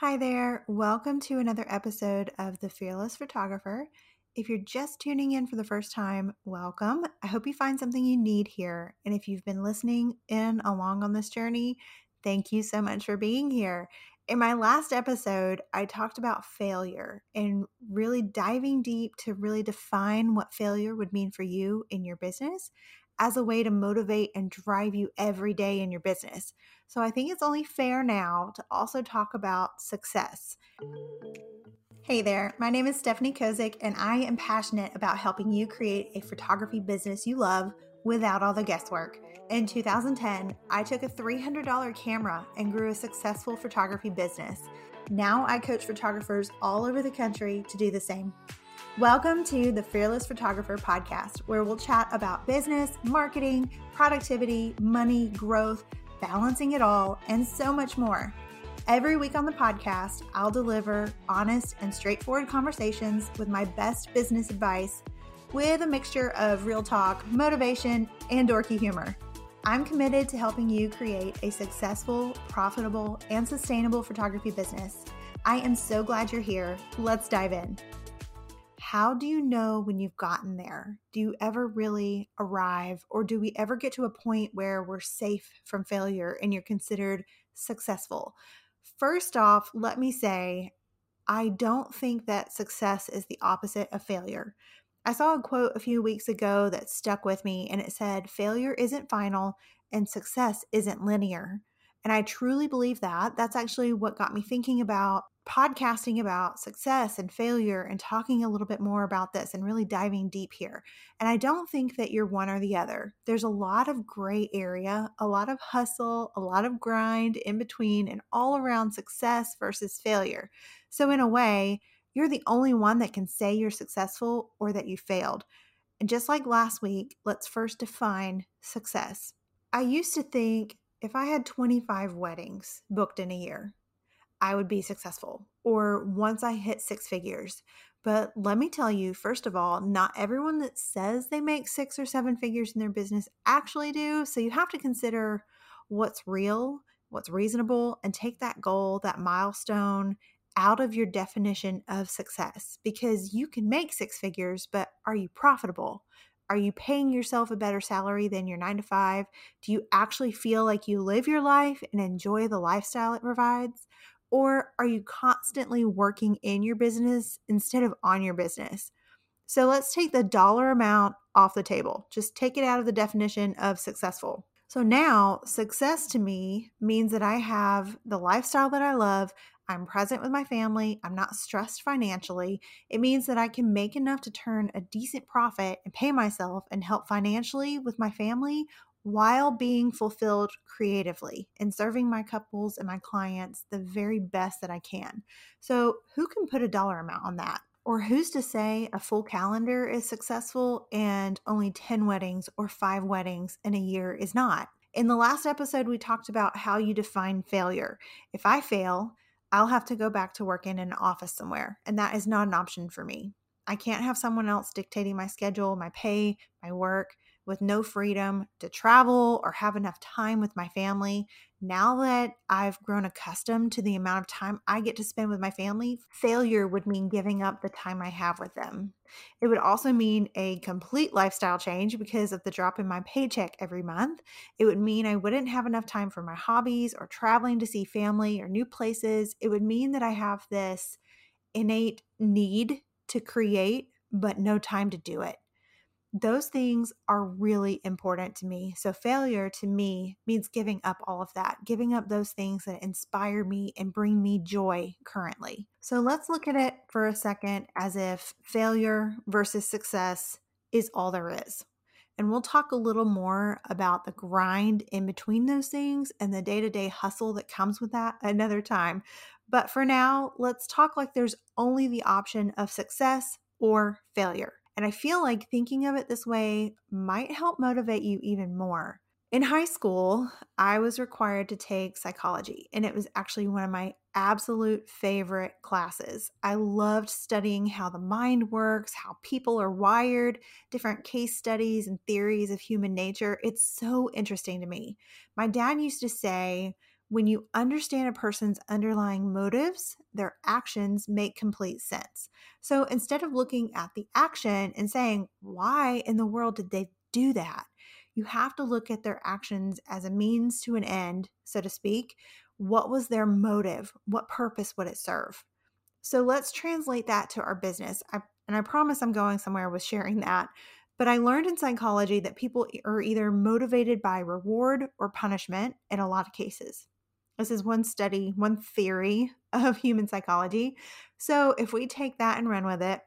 Hi there. Welcome to another episode of The Fearless Photographer. If you're just tuning in for the first time, welcome. I hope you find something you need here. And if you've been listening in along on this journey, thank you so much for being here. In my last episode, I talked about failure and really diving deep to really define what failure would mean for you in your business as a way to motivate and drive you every day in your business. So I think it's only fair now to also talk about success. Hey there, my name is Stephanie Kozik, and I am passionate about helping you create a photography business you love without all the guesswork. In 2010, I took a $300 camera and grew a successful photography business. Now I coach photographers all over the country to do the same. Welcome to the Fearless Photographer podcast, where we'll chat about business, marketing, productivity, money, growth, balancing it all, and so much more. Every week on the podcast, I'll deliver honest and straightforward conversations with my best business advice with a mixture of real talk, motivation, and dorky humor. I'm committed to helping you create a successful, profitable, and sustainable photography business. I am so glad you're here. Let's dive in how do you know when you've gotten there? Do you ever really arrive, or do we ever get to a point where we're safe from failure and you're considered successful? First off, let me say, I don't think that success is the opposite of failure. I saw a quote a few weeks ago that stuck with me, and it said, Failure isn't final and success isn't linear. And I truly believe that. That's actually what got me thinking about podcasting about success and failure and talking a little bit more about this and really diving deep here. And I don't think that you're one or the other. There's a lot of gray area, a lot of hustle, a lot of grind in between, and all around success versus failure. So, in a way, you're the only one that can say you're successful or that you failed. And just like last week, let's first define success. I used to think if I had 25 weddings booked in a year, I would be successful or once I hit six figures. But let me tell you, first of all, not everyone that says they make six or seven figures in their business actually do. So you have to consider what's real, what's reasonable, and take that goal, that milestone out of your definition of success because you can make six figures, but are you profitable? Are you paying yourself a better salary than your nine to five? Do you actually feel like you live your life and enjoy the lifestyle it provides? Or are you constantly working in your business instead of on your business? So let's take the dollar amount off the table. Just take it out of the definition of successful. So now, success to me means that I have the lifestyle that I love. I'm present with my family. I'm not stressed financially. It means that I can make enough to turn a decent profit and pay myself and help financially with my family while being fulfilled creatively and serving my couples and my clients the very best that I can. So, who can put a dollar amount on that? Or who's to say a full calendar is successful and only 10 weddings or five weddings in a year is not? In the last episode, we talked about how you define failure. If I fail, I'll have to go back to work in an office somewhere, and that is not an option for me. I can't have someone else dictating my schedule, my pay, my work with no freedom to travel or have enough time with my family. Now that I've grown accustomed to the amount of time I get to spend with my family, failure would mean giving up the time I have with them. It would also mean a complete lifestyle change because of the drop in my paycheck every month. It would mean I wouldn't have enough time for my hobbies or traveling to see family or new places. It would mean that I have this innate need to create, but no time to do it those things are really important to me. So, failure to me means giving up all of that, giving up those things that inspire me and bring me joy currently. So, let's look at it for a second as if failure versus success is all there is. And we'll talk a little more about the grind in between those things and the day to day hustle that comes with that another time. But for now, let's talk like there's only the option of success or failure. And I feel like thinking of it this way might help motivate you even more. In high school, I was required to take psychology, and it was actually one of my absolute favorite classes. I loved studying how the mind works, how people are wired, different case studies and theories of human nature. It's so interesting to me. My dad used to say, When you understand a person's underlying motives, their actions make complete sense. So instead of looking at the action and saying, why in the world did they do that? You have to look at their actions as a means to an end, so to speak. What was their motive? What purpose would it serve? So let's translate that to our business. I, and I promise I'm going somewhere with sharing that. But I learned in psychology that people are either motivated by reward or punishment in a lot of cases. This is one study, one theory of human psychology. So if we take that and run with it,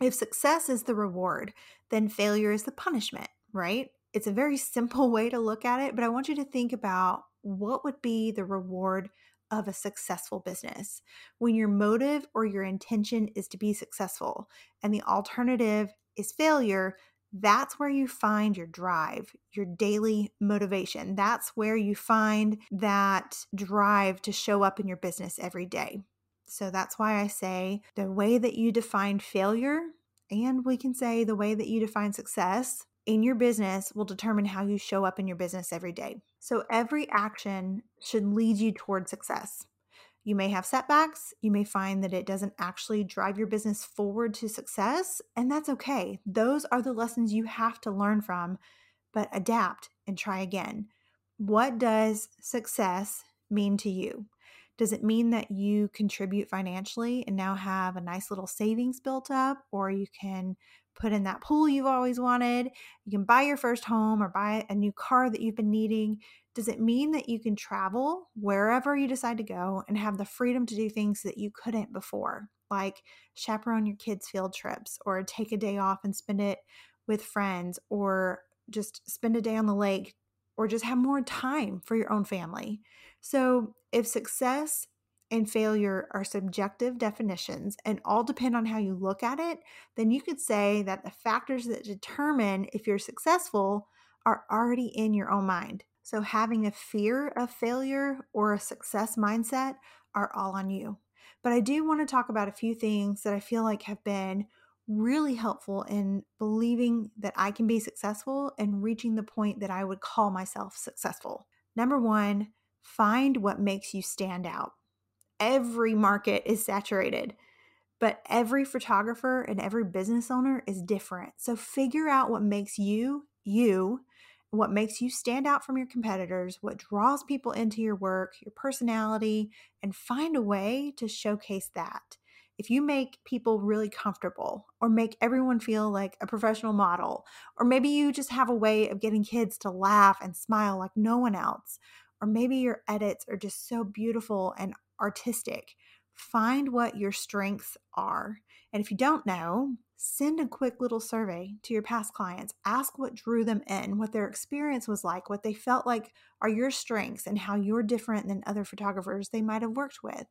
if success is the reward, then failure is the punishment, right? It's a very simple way to look at it, but I want you to think about what would be the reward of a successful business when your motive or your intention is to be successful and the alternative is failure, that's where you find your drive, your daily motivation. That's where you find that drive to show up in your business every day. So that's why I say the way that you define failure, and we can say the way that you define success in your business will determine how you show up in your business every day. So every action should lead you toward success. You may have setbacks. You may find that it doesn't actually drive your business forward to success, and that's okay. Those are the lessons you have to learn from, but adapt and try again. What does success mean to you? Does it mean that you contribute financially and now have a nice little savings built up, or you can put in that pool you've always wanted? You can buy your first home or buy a new car that you've been needing. Does it mean that you can travel wherever you decide to go and have the freedom to do things that you couldn't before, like chaperone your kids' field trips or take a day off and spend it with friends or just spend a day on the lake or just have more time for your own family? So, if success and failure are subjective definitions and all depend on how you look at it, then you could say that the factors that determine if you're successful are already in your own mind. So, having a fear of failure or a success mindset are all on you. But I do want to talk about a few things that I feel like have been really helpful in believing that I can be successful and reaching the point that I would call myself successful. Number one, find what makes you stand out. Every market is saturated, but every photographer and every business owner is different. So figure out what makes you, you, what makes you stand out from your competitors, what draws people into your work, your personality, and find a way to showcase that. If you make people really comfortable or make everyone feel like a professional model, or maybe you just have a way of getting kids to laugh and smile like no one else, or maybe your edits are just so beautiful and artistic, find what your strengths are. And if you don't know, send a quick little survey to your past clients. Ask what drew them in, what their experience was like, what they felt like are your strengths, and how you're different than other photographers they might have worked with.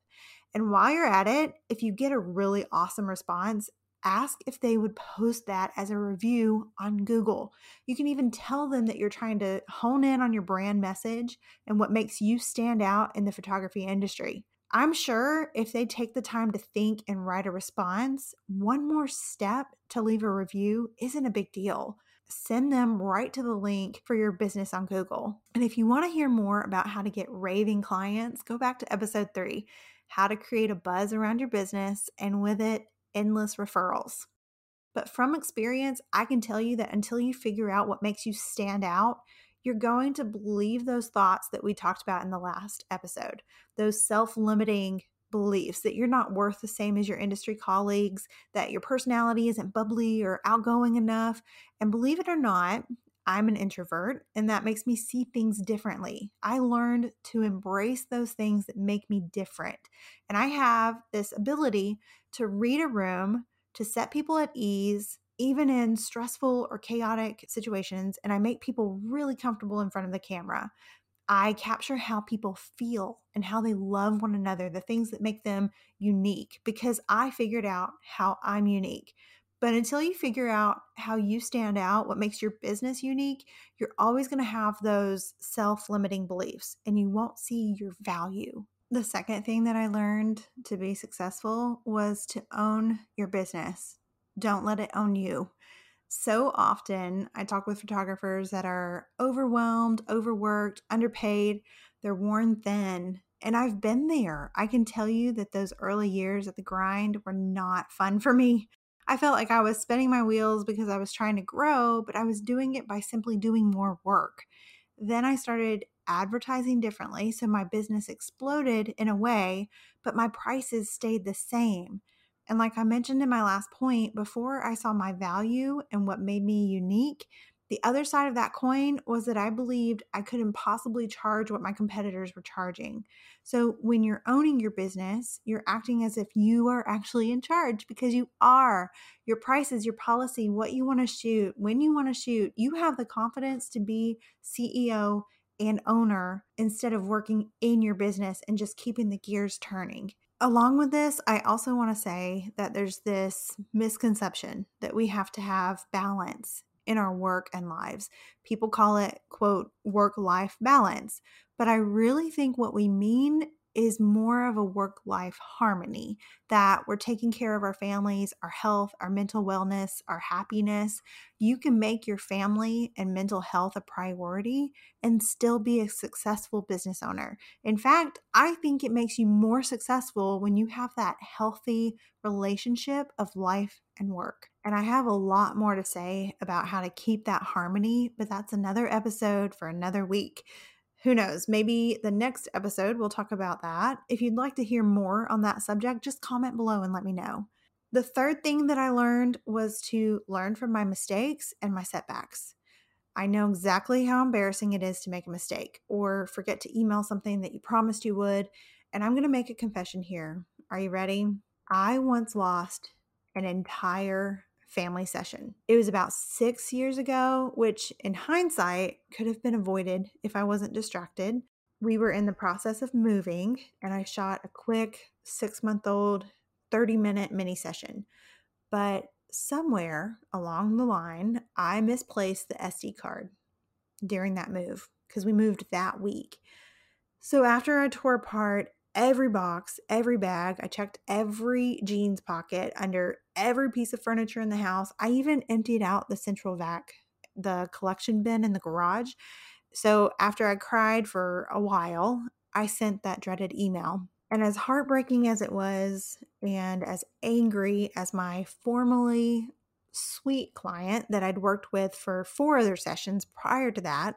And while you're at it, if you get a really awesome response, ask if they would post that as a review on Google. You can even tell them that you're trying to hone in on your brand message and what makes you stand out in the photography industry. I'm sure if they take the time to think and write a response, one more step to leave a review isn't a big deal. Send them right to the link for your business on Google. And if you want to hear more about how to get raving clients, go back to episode three how to create a buzz around your business and with it, endless referrals. But from experience, I can tell you that until you figure out what makes you stand out, you're going to believe those thoughts that we talked about in the last episode, those self limiting beliefs that you're not worth the same as your industry colleagues, that your personality isn't bubbly or outgoing enough. And believe it or not, I'm an introvert, and that makes me see things differently. I learned to embrace those things that make me different. And I have this ability to read a room, to set people at ease, even in stressful or chaotic situations, and I make people really comfortable in front of the camera. I capture how people feel and how they love one another, the things that make them unique, because I figured out how I'm unique. But until you figure out how you stand out, what makes your business unique, you're always going to have those self limiting beliefs and you won't see your value. The second thing that I learned to be successful was to own your business. Don't let it own you. So often, I talk with photographers that are overwhelmed, overworked, underpaid, they're worn thin. And I've been there. I can tell you that those early years at the grind were not fun for me. I felt like I was spinning my wheels because I was trying to grow, but I was doing it by simply doing more work. Then I started advertising differently, so my business exploded in a way, but my prices stayed the same. And like I mentioned in my last point, before I saw my value and what made me unique, the other side of that coin was that I believed I couldn't possibly charge what my competitors were charging. So when you're owning your business, you're acting as if you are actually in charge because you are. Your prices, your policy, what you want to shoot, when you want to shoot, you have the confidence to be CEO and owner instead of working in your business and just keeping the gears turning. Along with this, I also want to say that there's this misconception that we have to have balance in our work and lives. People call it, quote, work life balance. But I really think what we mean is more of a work life harmony that we're taking care of our families, our health, our mental wellness, our happiness. You can make your family and mental health a priority and still be a successful business owner. In fact, I think it makes you more successful when you have that healthy relationship of life and work. And I have a lot more to say about how to keep that harmony, but that's another episode for another week who knows? Maybe the next episode we'll talk about that. If you'd like to hear more on that subject, just comment below and let me know. The third thing that I learned was to learn from my mistakes and my setbacks. I know exactly how embarrassing it is to make a mistake or forget to email something that you promised you would. And I'm going to make a confession here. Are you ready? I once lost an entire family session. It was about six years ago, which in hindsight could have been avoided if I wasn't distracted. We were in the process of moving, and I shot a quick six month old, 30 minute mini session. But somewhere along the line, I misplaced the SD card during that move because we moved that week. So after I tore apart every box, every bag. I checked every jeans pocket under every piece of furniture in the house. I even emptied out the central vac, the collection bin in the garage. So after I cried for a while, I sent that dreaded email. And as heartbreaking as it was, and as angry as my formerly sweet client that I'd worked with for four other sessions prior to that,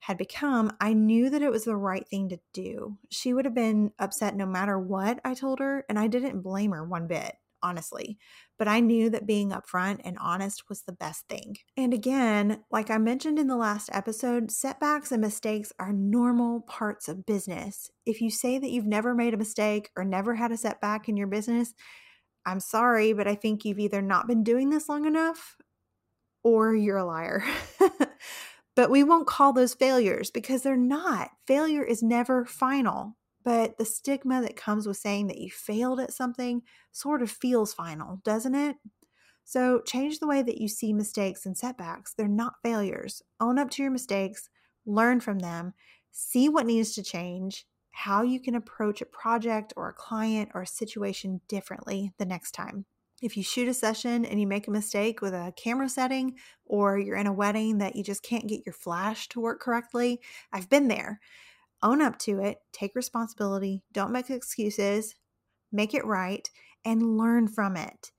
had become, I knew that it was the right thing to do. She would have been upset no matter what I told her, and I didn't blame her one bit, honestly. But I knew that being upfront and honest was the best thing. And again, like I mentioned in the last episode, setbacks and mistakes are normal parts of business. If you say that you've never made a mistake or never had a setback in your business, I'm sorry, but I think you've either not been doing this long enough or you're a liar. But we won't call those failures because they're not. Failure is never final. But the stigma that comes with saying that you failed at something sort of feels final, doesn't it? So change the way that you see mistakes and setbacks. They're not failures. Own up to your mistakes, learn from them, see what needs to change, how you can approach a project or a client or a situation differently the next time. If you shoot a session and you make a mistake with a camera setting, or you're in a wedding that you just can't get your flash to work correctly, I've been there. Own up to it, take responsibility, don't make excuses, make it right, and learn from it.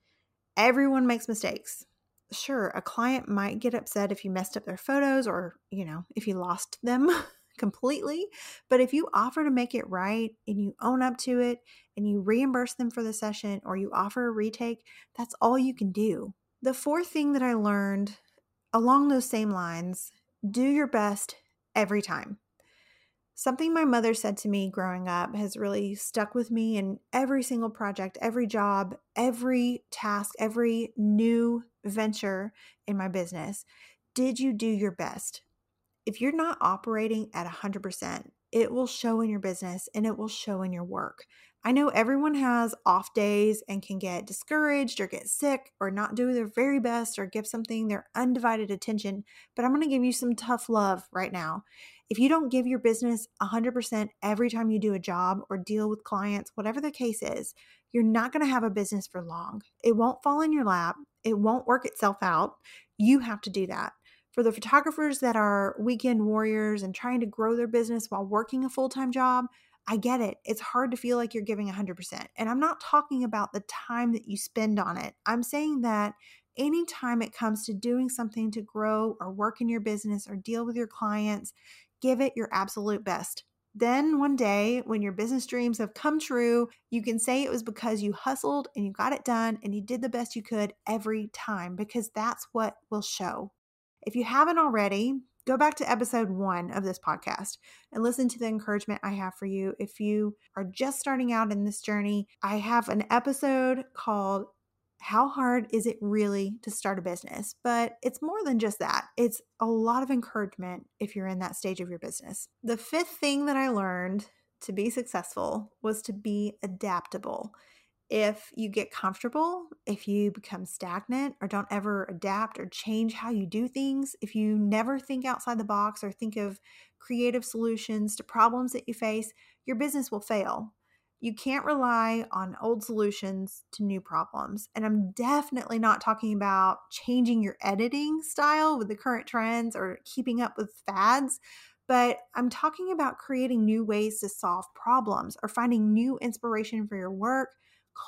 Everyone makes mistakes. Sure, a client might get upset if you messed up their photos or, you know, if you lost them. completely. But if you offer to make it right and you own up to it and you reimburse them for the session or you offer a retake, that's all you can do. The fourth thing that I learned along those same lines do your best every time. Something my mother said to me growing up has really stuck with me in every single project, every job, every task, every new venture in my business. Did you do your best? if you're not operating at 100%, it will show in your business and it will show in your work. I know everyone has off days and can get discouraged or get sick or not do their very best or give something their undivided attention, but I'm to give you some tough love right now. If you don't give your business 100% every time you do a job or deal with clients, whatever the case is, you're not going to have a business for long. It won't fall in your lap, it won't work itself out. You have to do that. For the photographers that are weekend warriors and trying to grow their business while working a full time job, I get it. It's hard to feel like you're giving 100%. And I'm not talking about the time that you spend on it. I'm saying that anytime it comes to doing something to grow or work in your business or deal with your clients, give it your absolute best. Then one day, when your business dreams have come true, you can say it was because you hustled and you got it done and you did the best you could every time because that's what will show. If you haven't already, go back to episode one of this podcast and listen to the encouragement I have for you. If you are just starting out in this journey, I have an episode called how hard is it really to start a business? But it's more than just that. It's a lot of encouragement if you're in that stage of your business. The fifth thing that I learned to be successful was to be adaptable. If you get comfortable, if you become stagnant or don't ever adapt or change how you do things, if you never think outside the box or think of creative solutions to problems that you face, your business will fail you can't rely on old solutions to new problems. And I'm definitely not talking about changing your editing style with the current trends or keeping up with fads, but I'm talking about creating new ways to solve problems or finding new inspiration for your work,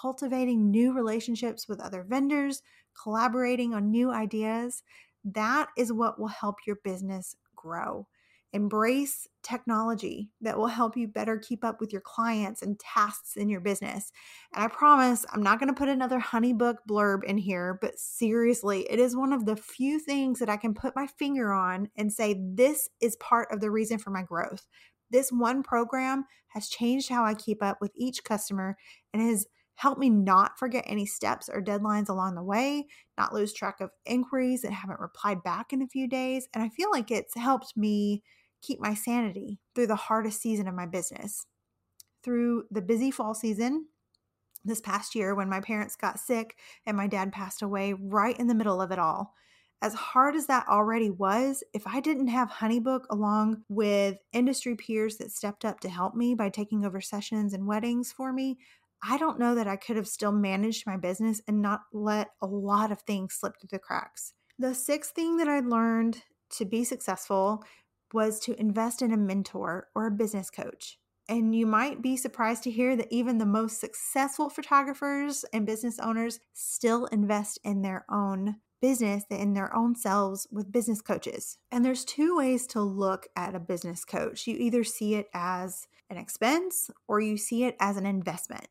cultivating new relationships with other vendors, collaborating on new ideas. That is what will help your business grow. Embrace technology that will help you better keep up with your clients and tasks in your business. And I promise I'm not going to put another honeybook blurb in here, but seriously, it is one of the few things that I can put my finger on and say this is part of the reason for my growth. This one program has changed how I keep up with each customer and has helped me not forget any steps or deadlines along the way, not lose track of inquiries that haven't replied back in a few days. And I feel like it's helped me keep my sanity through the hardest season of my business. Through the busy fall season, this past year when my parents got sick and my dad passed away right in the middle of it all. As hard as that already was, if I didn't have Honeybook along with industry peers that stepped up to help me by taking over sessions and weddings for me, I don't know that I could have still managed my business and not let a lot of things slip through the cracks. The sixth thing that I learned to be successful was to invest in a mentor or a business coach. And you might be surprised to hear that even the most successful photographers and business owners still invest in their own business, in their own selves with business coaches. And there's two ways to look at a business coach. You either see it as an expense or you see it as an investment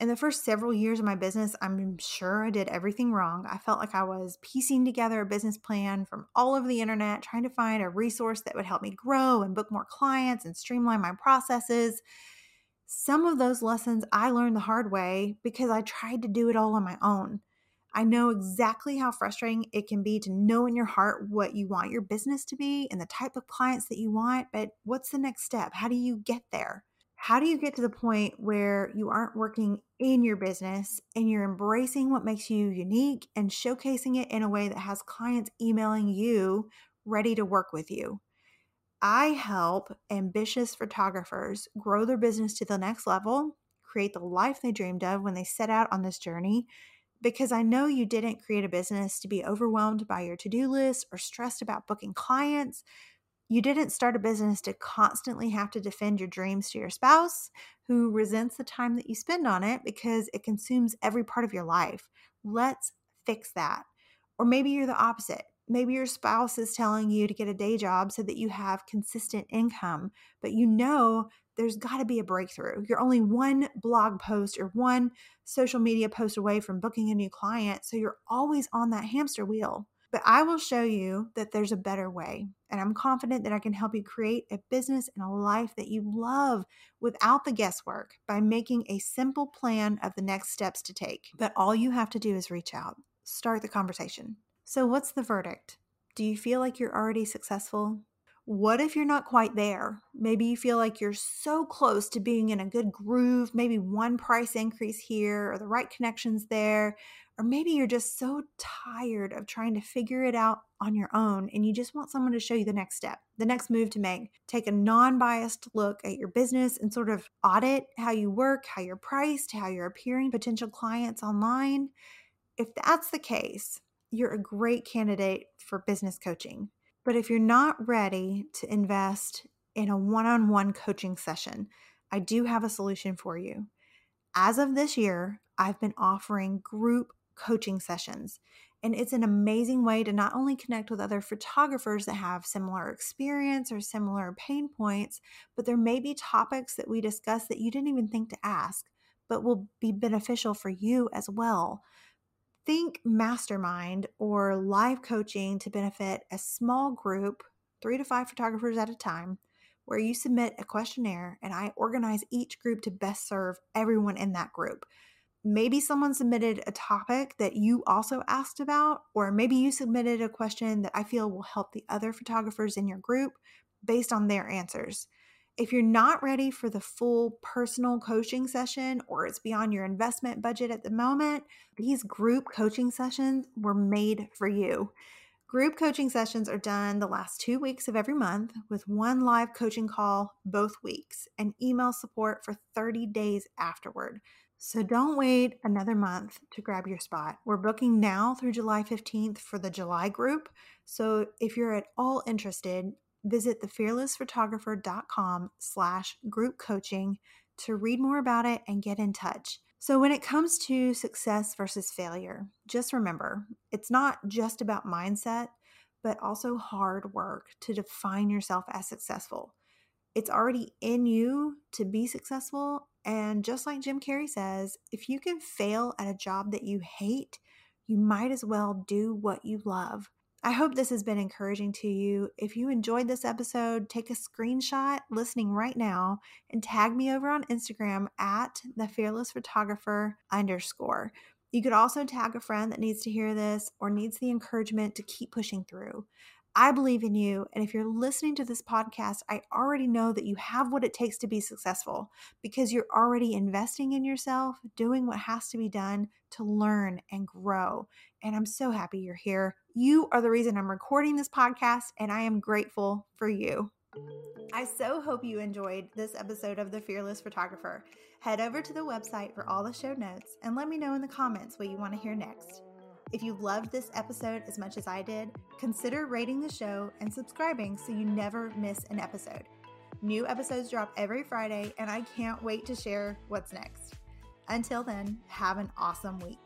in the first several years of my business, I'm sure I did everything wrong. I felt like I was piecing together a business plan from all over the internet, trying to find a resource that would help me grow and book more clients and streamline my processes. Some of those lessons I learned the hard way because I tried to do it all on my own. I know exactly how frustrating it can be to know in your heart what you want your business to be and the type of clients that you want, but what's the next step? How do you get there? How do you get to the point where you aren't working in your business and you're embracing what makes you unique and showcasing it in a way that has clients emailing you ready to work with you? I help ambitious photographers grow their business to the next level, create the life they dreamed of when they set out on this journey. Because I know you didn't create a business to be overwhelmed by your to do list or stressed about booking clients. You didn't start a business to constantly have to defend your dreams to your spouse who resents the time that you spend on it because it consumes every part of your life. Let's fix that. Or maybe you're the opposite. Maybe your spouse is telling you to get a day job so that you have consistent income, but you know there's got to be a breakthrough. You're only one blog post or one social media post away from booking a new client, so you're always on that hamster wheel. But I will show you that there's a better way. And I'm confident that I can help you create a business and a life that you love without the guesswork by making a simple plan of the next steps to take. But all you have to do is reach out, start the conversation. So, what's the verdict? Do you feel like you're already successful? What if you're not quite there? Maybe you feel like you're so close to being in a good groove, maybe one price increase here or the right connections there, or maybe you're just so tired of trying to figure it out on your own and you just want someone to show you the next step, the next move to make. Take a non biased look at your business and sort of audit how you work, how you're priced, how you're appearing potential clients online. If that's the case, you're a great candidate for business coaching. But if you're not ready to invest in a one on one coaching session, I do have a solution for you. As of this year, I've been offering group coaching sessions. And it's an amazing way to not only connect with other photographers that have similar experience or similar pain points, but there may be topics that we discuss that you didn't even think to ask, but will be beneficial for you as well. Think mastermind or live coaching to benefit a small group, three to five photographers at a time, where you submit a questionnaire and I organize each group to best serve everyone in that group maybe someone submitted a topic that you also asked about, or maybe you submitted a question that I feel will help the other photographers in your group based on their answers. If you're not ready for the full personal coaching session or it's beyond your investment budget at the moment, these group coaching sessions were made for you. Group coaching sessions are done the last two weeks of every month with one live coaching call both weeks and email support for 30 days afterward. So don't wait another month to grab your spot. We're booking now through July 15th for the July group. So if you're at all interested, visit thefearlessphotographer.com slash group coaching to read more about it and get in touch. So when it comes to success versus failure, just remember, it's not just about mindset, but also hard work to define yourself as successful. It's already in you to be successful and just like Jim Carrey says, if you can fail at a job that you hate, you might as well do what you love. I hope this has been encouraging to you. If you enjoyed this episode, take a screenshot listening right now and tag me over on Instagram at the fearless photographer underscore. You could also tag a friend that needs to hear this or needs the encouragement to keep pushing through. I believe in you. And if you're listening to this podcast, I already know that you have what it takes to be successful because you're already investing in yourself, doing what has to be done to learn and grow. And I'm so happy you're here. You are the reason I'm recording this podcast, and I am grateful for you. I so hope you enjoyed this episode of The Fearless Photographer. Head over to the website for all the show notes and let me know in the comments what you want to hear next. If you loved this episode as much as I did, consider rating the show and subscribing so you never miss an episode. New episodes drop every Friday, and I can't wait to share what's next. Until then, have an awesome week.